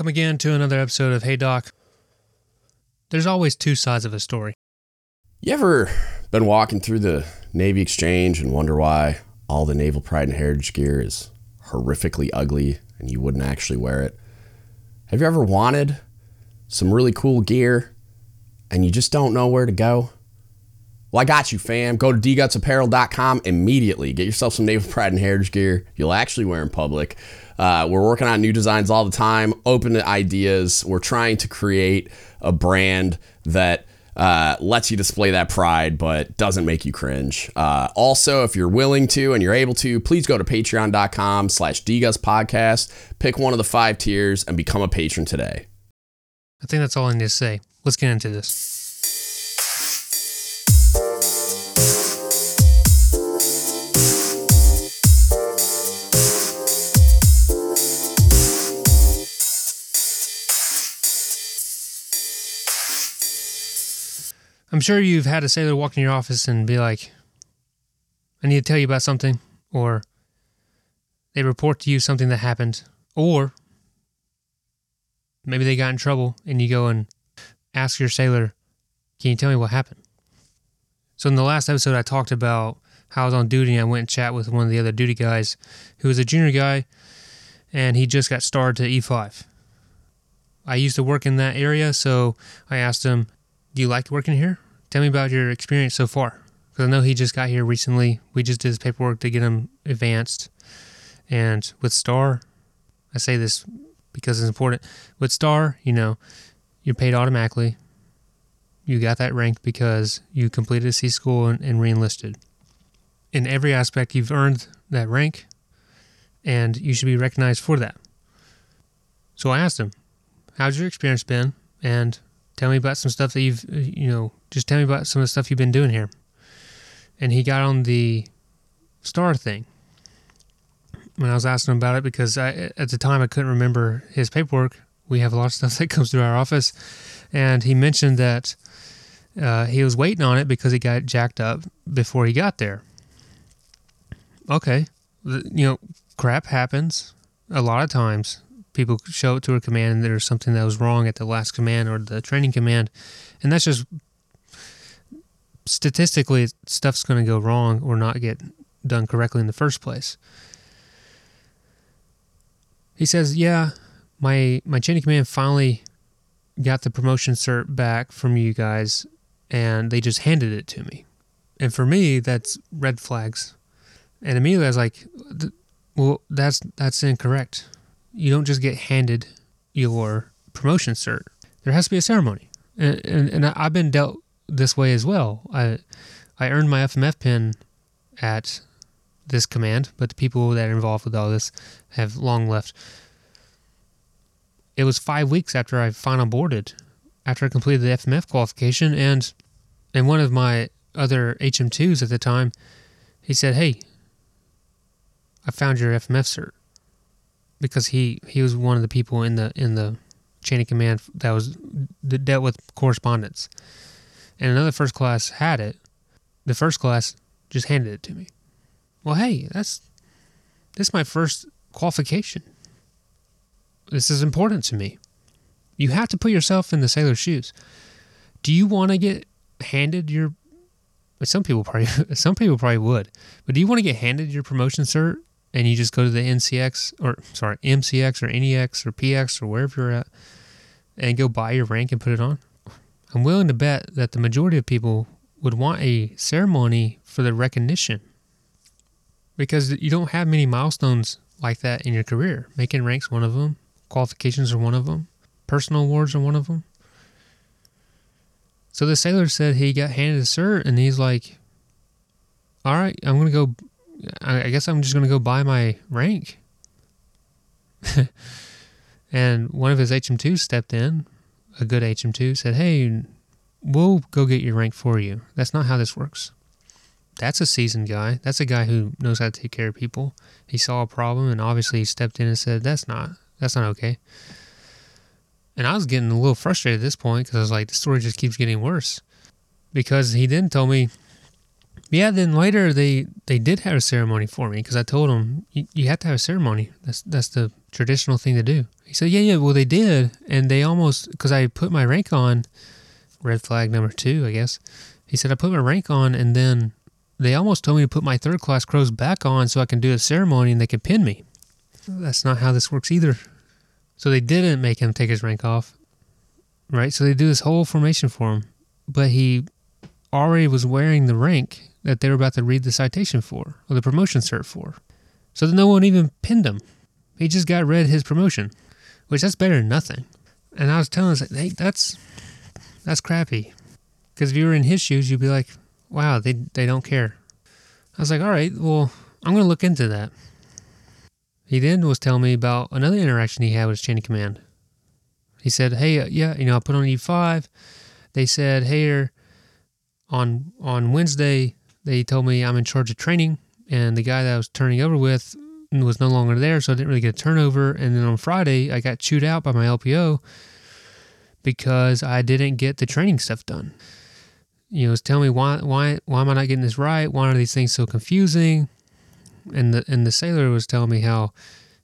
Welcome again to another episode of Hey Doc. There's always two sides of a story. You ever been walking through the Navy Exchange and wonder why all the Naval Pride and Heritage gear is horrifically ugly and you wouldn't actually wear it? Have you ever wanted some really cool gear and you just don't know where to go? Well, I got you, fam. Go to dgutsapparel.com immediately. Get yourself some Naval Pride and Heritage gear you'll actually wear in public. Uh, we're working on new designs all the time, open to ideas. We're trying to create a brand that uh, lets you display that pride, but doesn't make you cringe. Uh, also, if you're willing to and you're able to, please go to patreon.com slash podcast, pick one of the five tiers, and become a patron today. I think that's all I need to say. Let's get into this. I'm sure you've had a sailor walk in your office and be like, I need to tell you about something, or they report to you something that happened, or maybe they got in trouble and you go and ask your sailor, Can you tell me what happened? So, in the last episode, I talked about how I was on duty and I went and chat with one of the other duty guys who was a junior guy and he just got starred to E5. I used to work in that area, so I asked him, do you like working here? Tell me about your experience so far. Because I know he just got here recently. We just did his paperwork to get him advanced. And with Star, I say this because it's important. With Star, you know, you're paid automatically. You got that rank because you completed C school and, and reenlisted. In every aspect, you've earned that rank, and you should be recognized for that. So I asked him, How's your experience been? And Tell me about some stuff that you've, you know, just tell me about some of the stuff you've been doing here. And he got on the star thing. When I was asking him about it, because I, at the time I couldn't remember his paperwork. We have a lot of stuff that comes through our office. And he mentioned that uh, he was waiting on it because he got jacked up before he got there. Okay. You know, crap happens a lot of times people show it to a command and there's something that was wrong at the last command or the training command. And that's just statistically stuff's going to go wrong or not get done correctly in the first place. He says yeah my my chain of command finally got the promotion cert back from you guys and they just handed it to me. And for me that's red flags. And immediately i was like well that's that's incorrect you don't just get handed your promotion cert. There has to be a ceremony, and and, and I've been dealt this way as well. I I earned my FMF pin at this command, but the people that are involved with all this have long left. It was five weeks after I final boarded, after I completed the FMF qualification, and and one of my other HM2s at the time, he said, "Hey, I found your FMF cert." Because he he was one of the people in the in the chain of command that was dealt with correspondence, and another first class had it. The first class just handed it to me. Well, hey, that's this is my first qualification. This is important to me. You have to put yourself in the sailor's shoes. Do you want to get handed your some people probably some people probably would, but do you want to get handed your promotion cert and you just go to the NCX or sorry MCX or NEX or PX or wherever you're at and go buy your rank and put it on, I'm willing to bet that the majority of people would want a ceremony for the recognition because you don't have many milestones like that in your career. Making ranks one of them, qualifications are one of them, personal awards are one of them. So the sailor said he got handed a cert and he's like, "All right, I'm gonna go I guess I'm just going to go buy my rank. and one of his HM2s stepped in, a good HM2, said, Hey, we'll go get your rank for you. That's not how this works. That's a seasoned guy. That's a guy who knows how to take care of people. He saw a problem and obviously he stepped in and said, That's not, that's not okay. And I was getting a little frustrated at this point because I was like, the story just keeps getting worse. Because he then told me Yeah, then later they they did have a ceremony for me because I told them you, you have to have a ceremony. That's that's the traditional thing to do. He said, yeah, yeah. Well, they did, and they almost because I put my rank on. Red flag number two, I guess. He said I put my rank on, and then they almost told me to put my third class crows back on so I can do a ceremony and they could pin me. That's not how this works either. So they didn't make him take his rank off, right? So they do this whole formation for him, but he already was wearing the rank that they were about to read the citation for or the promotion cert for. So that no one even pinned him. He just got read his promotion, which that's better than nothing. And I was telling him, hey, that's that's crappy. Because if you were in his shoes, you'd be like, wow, they they don't care. I was like, all right, well, I'm gonna look into that. He then was telling me about another interaction he had with his chain of command. He said, hey, uh, yeah, you know, I put on E5. They said, hey, on on Wednesday, they told me I'm in charge of training, and the guy that I was turning over with was no longer there, so I didn't really get a turnover. And then on Friday, I got chewed out by my LPO because I didn't get the training stuff done. You know, was telling me why why why am I not getting this right? Why are these things so confusing? And the and the sailor was telling me how,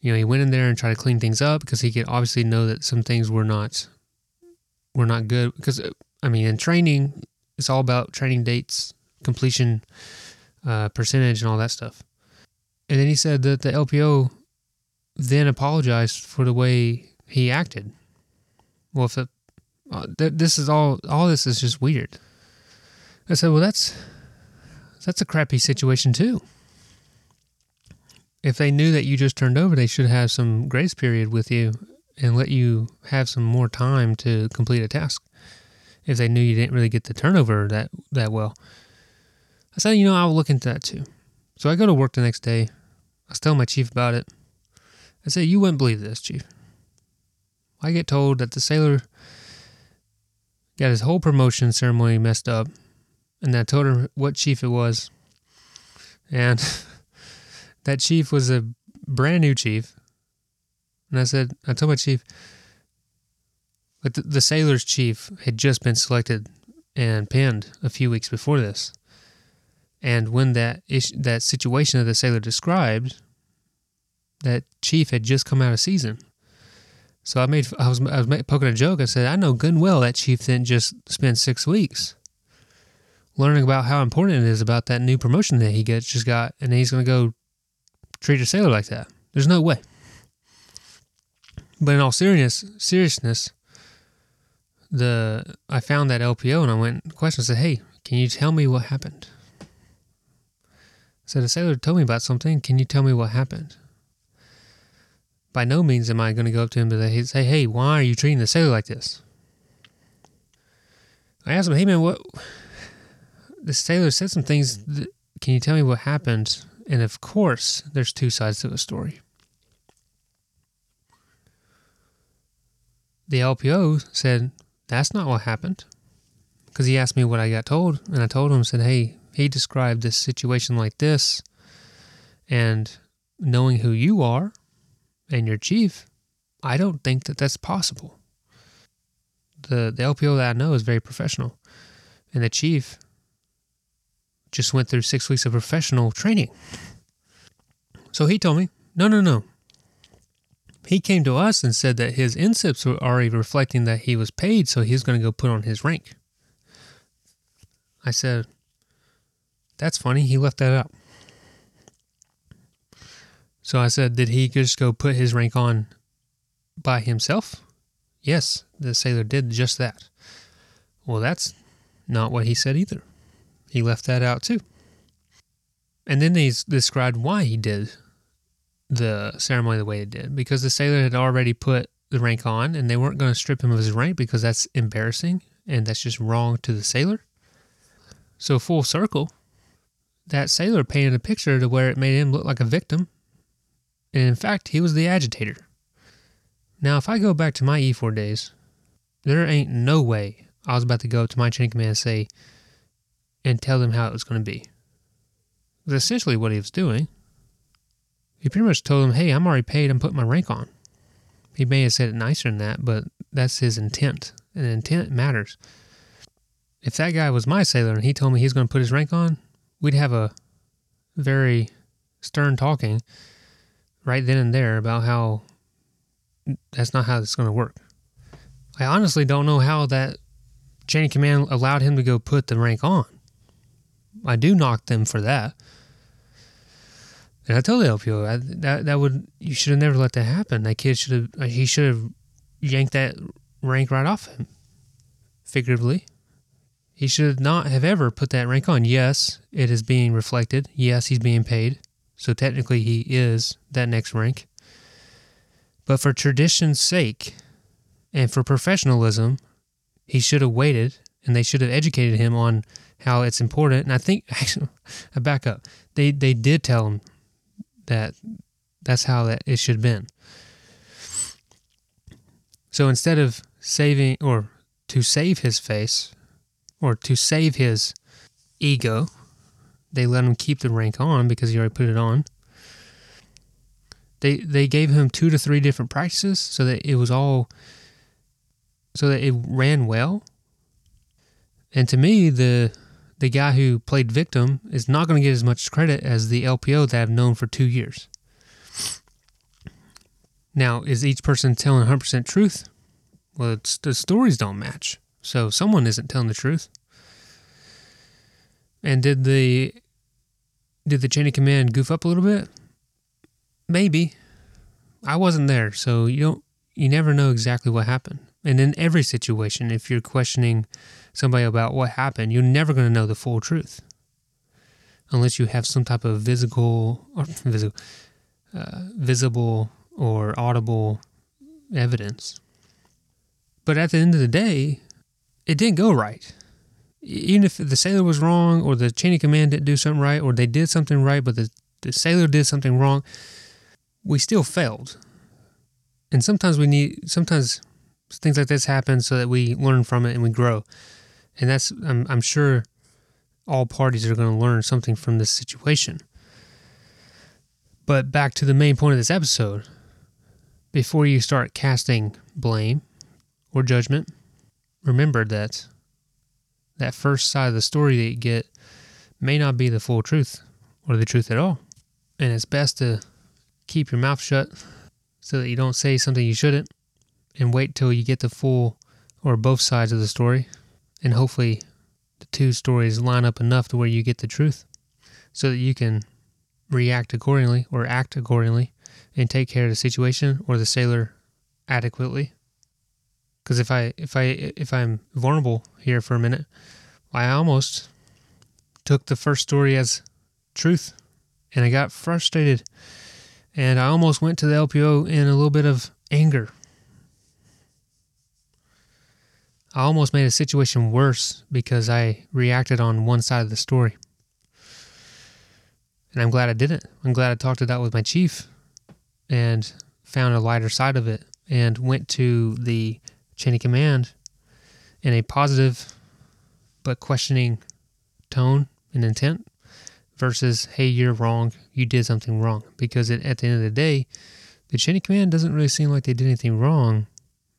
you know, he went in there and tried to clean things up because he could obviously know that some things were not were not good because I mean in training it's all about training dates, completion uh, percentage, and all that stuff. And then he said that the LPO then apologized for the way he acted. Well, if it, uh, th- this is all, all this is just weird. I said, well, that's that's a crappy situation too. If they knew that you just turned over, they should have some grace period with you and let you have some more time to complete a task if they knew you didn't really get the turnover that that well. I said, you know, I'll look into that too. So I go to work the next day. I was telling my chief about it. I said, you wouldn't believe this, chief. I get told that the sailor got his whole promotion ceremony messed up, and I told her what chief it was, and that chief was a brand new chief. And I said, I told my chief, but the, the sailor's chief had just been selected and pinned a few weeks before this. And when that ish, that situation that the sailor described, that chief had just come out of season. So I made I was I was poking a joke. I said I know good and well that chief didn't just spend six weeks learning about how important it is about that new promotion that he gets just got, and he's going to go treat a sailor like that. There's no way. But in all seriousness, seriousness, the I found that LPO and I went and questioned. Said, "Hey, can you tell me what happened?" said, "A sailor told me about something. Can you tell me what happened?" By no means am I going to go up to him and say, "Hey, why are you treating the sailor like this?" I asked him, "Hey, man, what?" The sailor said some things. Can you tell me what happened? And of course, there's two sides to the story. The LPO said, that's not what happened. Because he asked me what I got told, and I told him, said, hey, he described this situation like this, and knowing who you are and your chief, I don't think that that's possible. The, the LPO that I know is very professional, and the chief just went through six weeks of professional training. So he told me, no, no, no, he came to us and said that his NSIPS were already reflecting that he was paid, so he's going to go put on his rank. I said, That's funny. He left that out. So I said, Did he just go put his rank on by himself? Yes, the sailor did just that. Well, that's not what he said either. He left that out too. And then he's described why he did the ceremony the way it did because the sailor had already put the rank on and they weren't going to strip him of his rank because that's embarrassing and that's just wrong to the sailor. So, full circle, that sailor painted a picture to where it made him look like a victim. And in fact, he was the agitator. Now, if I go back to my E4 days, there ain't no way I was about to go up to my chain command and say, and tell them how it was going to be. That's essentially what he was doing. He pretty much told him, hey, I'm already paid, I'm putting my rank on. He may have said it nicer than that, but that's his intent. And intent matters. If that guy was my sailor and he told me he's going to put his rank on, we'd have a very stern talking right then and there about how that's not how it's going to work. I honestly don't know how that chain of command allowed him to go put the rank on. I do knock them for that. And I totally the LPO I, that that would you should have never let that happen. That kid should have he should have yanked that rank right off him, figuratively. He should not have ever put that rank on. Yes, it is being reflected. Yes, he's being paid. So technically, he is that next rank. But for tradition's sake and for professionalism, he should have waited and they should have educated him on how it's important. And I think, actually, I back up. They, they did tell him that that's how that it should have been. So instead of saving or to save his face or to save his ego, they let him keep the rank on because he already put it on. They they gave him two to three different practices so that it was all so that it ran well. And to me, the the guy who played victim is not going to get as much credit as the LPO that I've known for two years. Now, is each person telling 100% truth? Well, the stories don't match. So someone isn't telling the truth. And did the did the chain of command goof up a little bit? Maybe. I wasn't there, so you don't you never know exactly what happened. And in every situation, if you're questioning somebody about what happened, you're never going to know the full truth unless you have some type of visible or uh, visible or audible evidence. But at the end of the day, it didn't go right. Even if the sailor was wrong, or the chain of command didn't do something right, or they did something right, but the, the sailor did something wrong, we still failed. And sometimes we need, sometimes things like this happen so that we learn from it and we grow. And that's, I'm, I'm sure all parties are going to learn something from this situation. But back to the main point of this episode before you start casting blame or judgment, remember that that first side of the story that you get may not be the full truth or the truth at all. And it's best to keep your mouth shut so that you don't say something you shouldn't and wait till you get the full or both sides of the story. And hopefully the two stories line up enough to where you get the truth so that you can react accordingly or act accordingly and take care of the situation or the sailor adequately. Because if I if I if I'm vulnerable here for a minute, I almost took the first story as truth, and I got frustrated, and I almost went to the LPO in a little bit of anger. I almost made a situation worse because I reacted on one side of the story. And I'm glad I didn't. I'm glad I talked it out with my chief and found a lighter side of it and went to the chain of command in a positive but questioning tone and intent versus, hey, you're wrong. You did something wrong. Because it, at the end of the day, the chain of command doesn't really seem like they did anything wrong.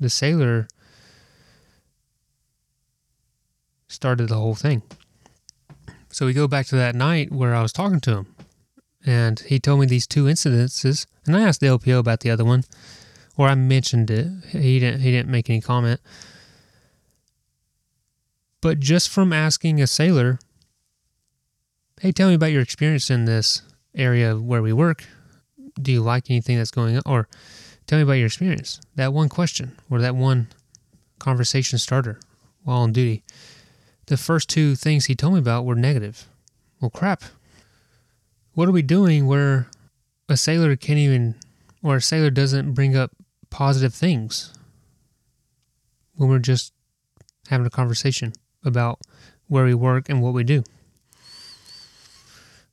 The sailor started the whole thing. So we go back to that night where I was talking to him, and he told me these two incidences, and I asked the LPO about the other one, or I mentioned it. He didn't. He didn't make any comment. But just from asking a sailor, "Hey, tell me about your experience in this area where we work. Do you like anything that's going on?" Or tell me about your experience. That one question or that one conversation starter while on duty the first two things he told me about were negative. Well, crap. What are we doing where a sailor can't even, or a sailor doesn't bring up positive things when we're just having a conversation about where we work and what we do?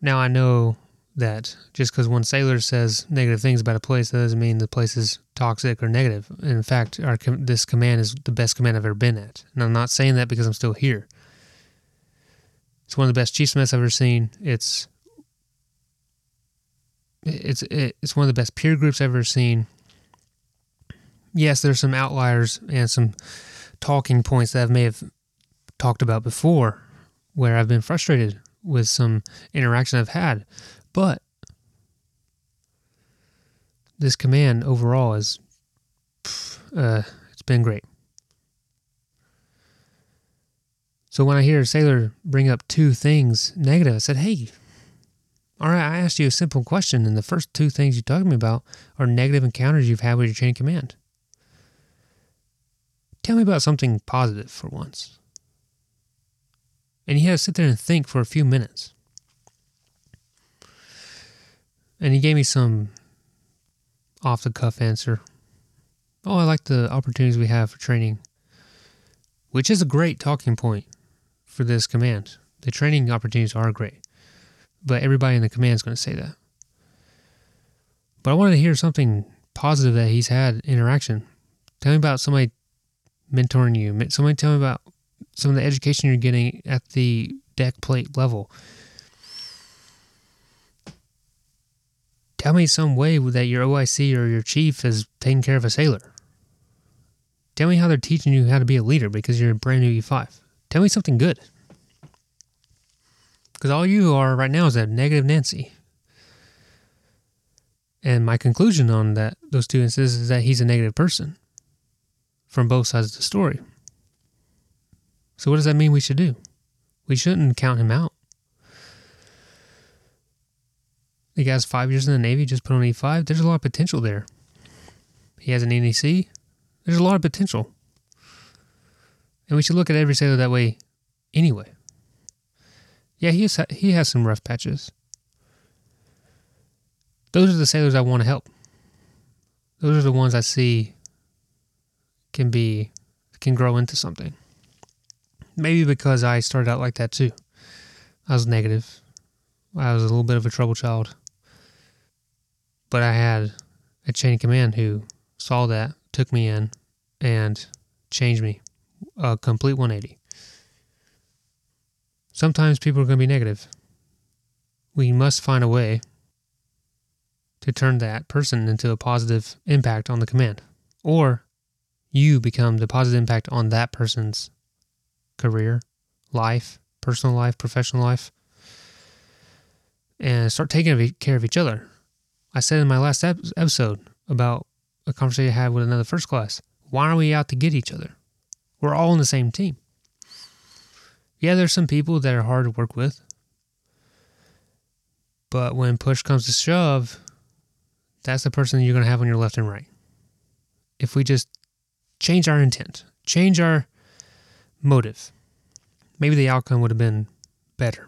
Now, I know that just because one sailor says negative things about a place, that doesn't mean the place is toxic or negative. In fact, our this command is the best command I've ever been at. And I'm not saying that because I'm still here. It's one of the best Chiefs mess I've ever seen. It's it's it's one of the best peer groups I've ever seen. Yes, there's some outliers and some talking points that I may have talked about before where I've been frustrated with some interaction I've had. But this command overall is, uh, it's been great. So when I hear a sailor bring up two things negative, I said, hey, all right, I asked you a simple question, and the first two things you talked to me about are negative encounters you've had with your chain of command. Tell me about something positive for once. And he had to sit there and think for a few minutes. And he gave me some off the cuff answer. Oh, I like the opportunities we have for training, which is a great talking point for this command. The training opportunities are great, but everybody in the command is going to say that. But I wanted to hear something positive that he's had interaction. Tell me about somebody mentoring you. Somebody tell me about some of the education you're getting at the deck plate level. Tell me some way that your OIC or your chief is taking care of a sailor. Tell me how they're teaching you how to be a leader because you're a brand new E5. Tell me something good. Because all you are right now is a negative Nancy. And my conclusion on that those two instances is that he's a negative person from both sides of the story. So, what does that mean we should do? We shouldn't count him out. The guy's five years in the Navy, just put on E5. There's a lot of potential there. He has an NEC. There's a lot of potential. And we should look at every sailor that way anyway. Yeah, he has, he has some rough patches. Those are the sailors I want to help. Those are the ones I see can be can grow into something. Maybe because I started out like that too. I was negative. I was a little bit of a trouble child. But I had a chain of command who saw that, took me in, and changed me a complete 180. Sometimes people are going to be negative. We must find a way to turn that person into a positive impact on the command. Or you become the positive impact on that person's career, life, personal life, professional life, and start taking care of each other. I said in my last episode about a conversation I had with another first class. Why are we out to get each other? We're all on the same team. Yeah, there's some people that are hard to work with. But when push comes to shove, that's the person you're going to have on your left and right. If we just change our intent, change our motive, maybe the outcome would have been better.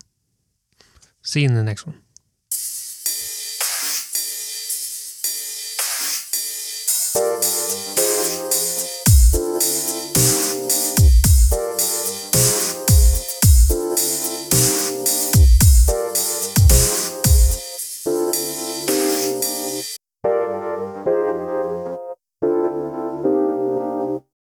See you in the next one.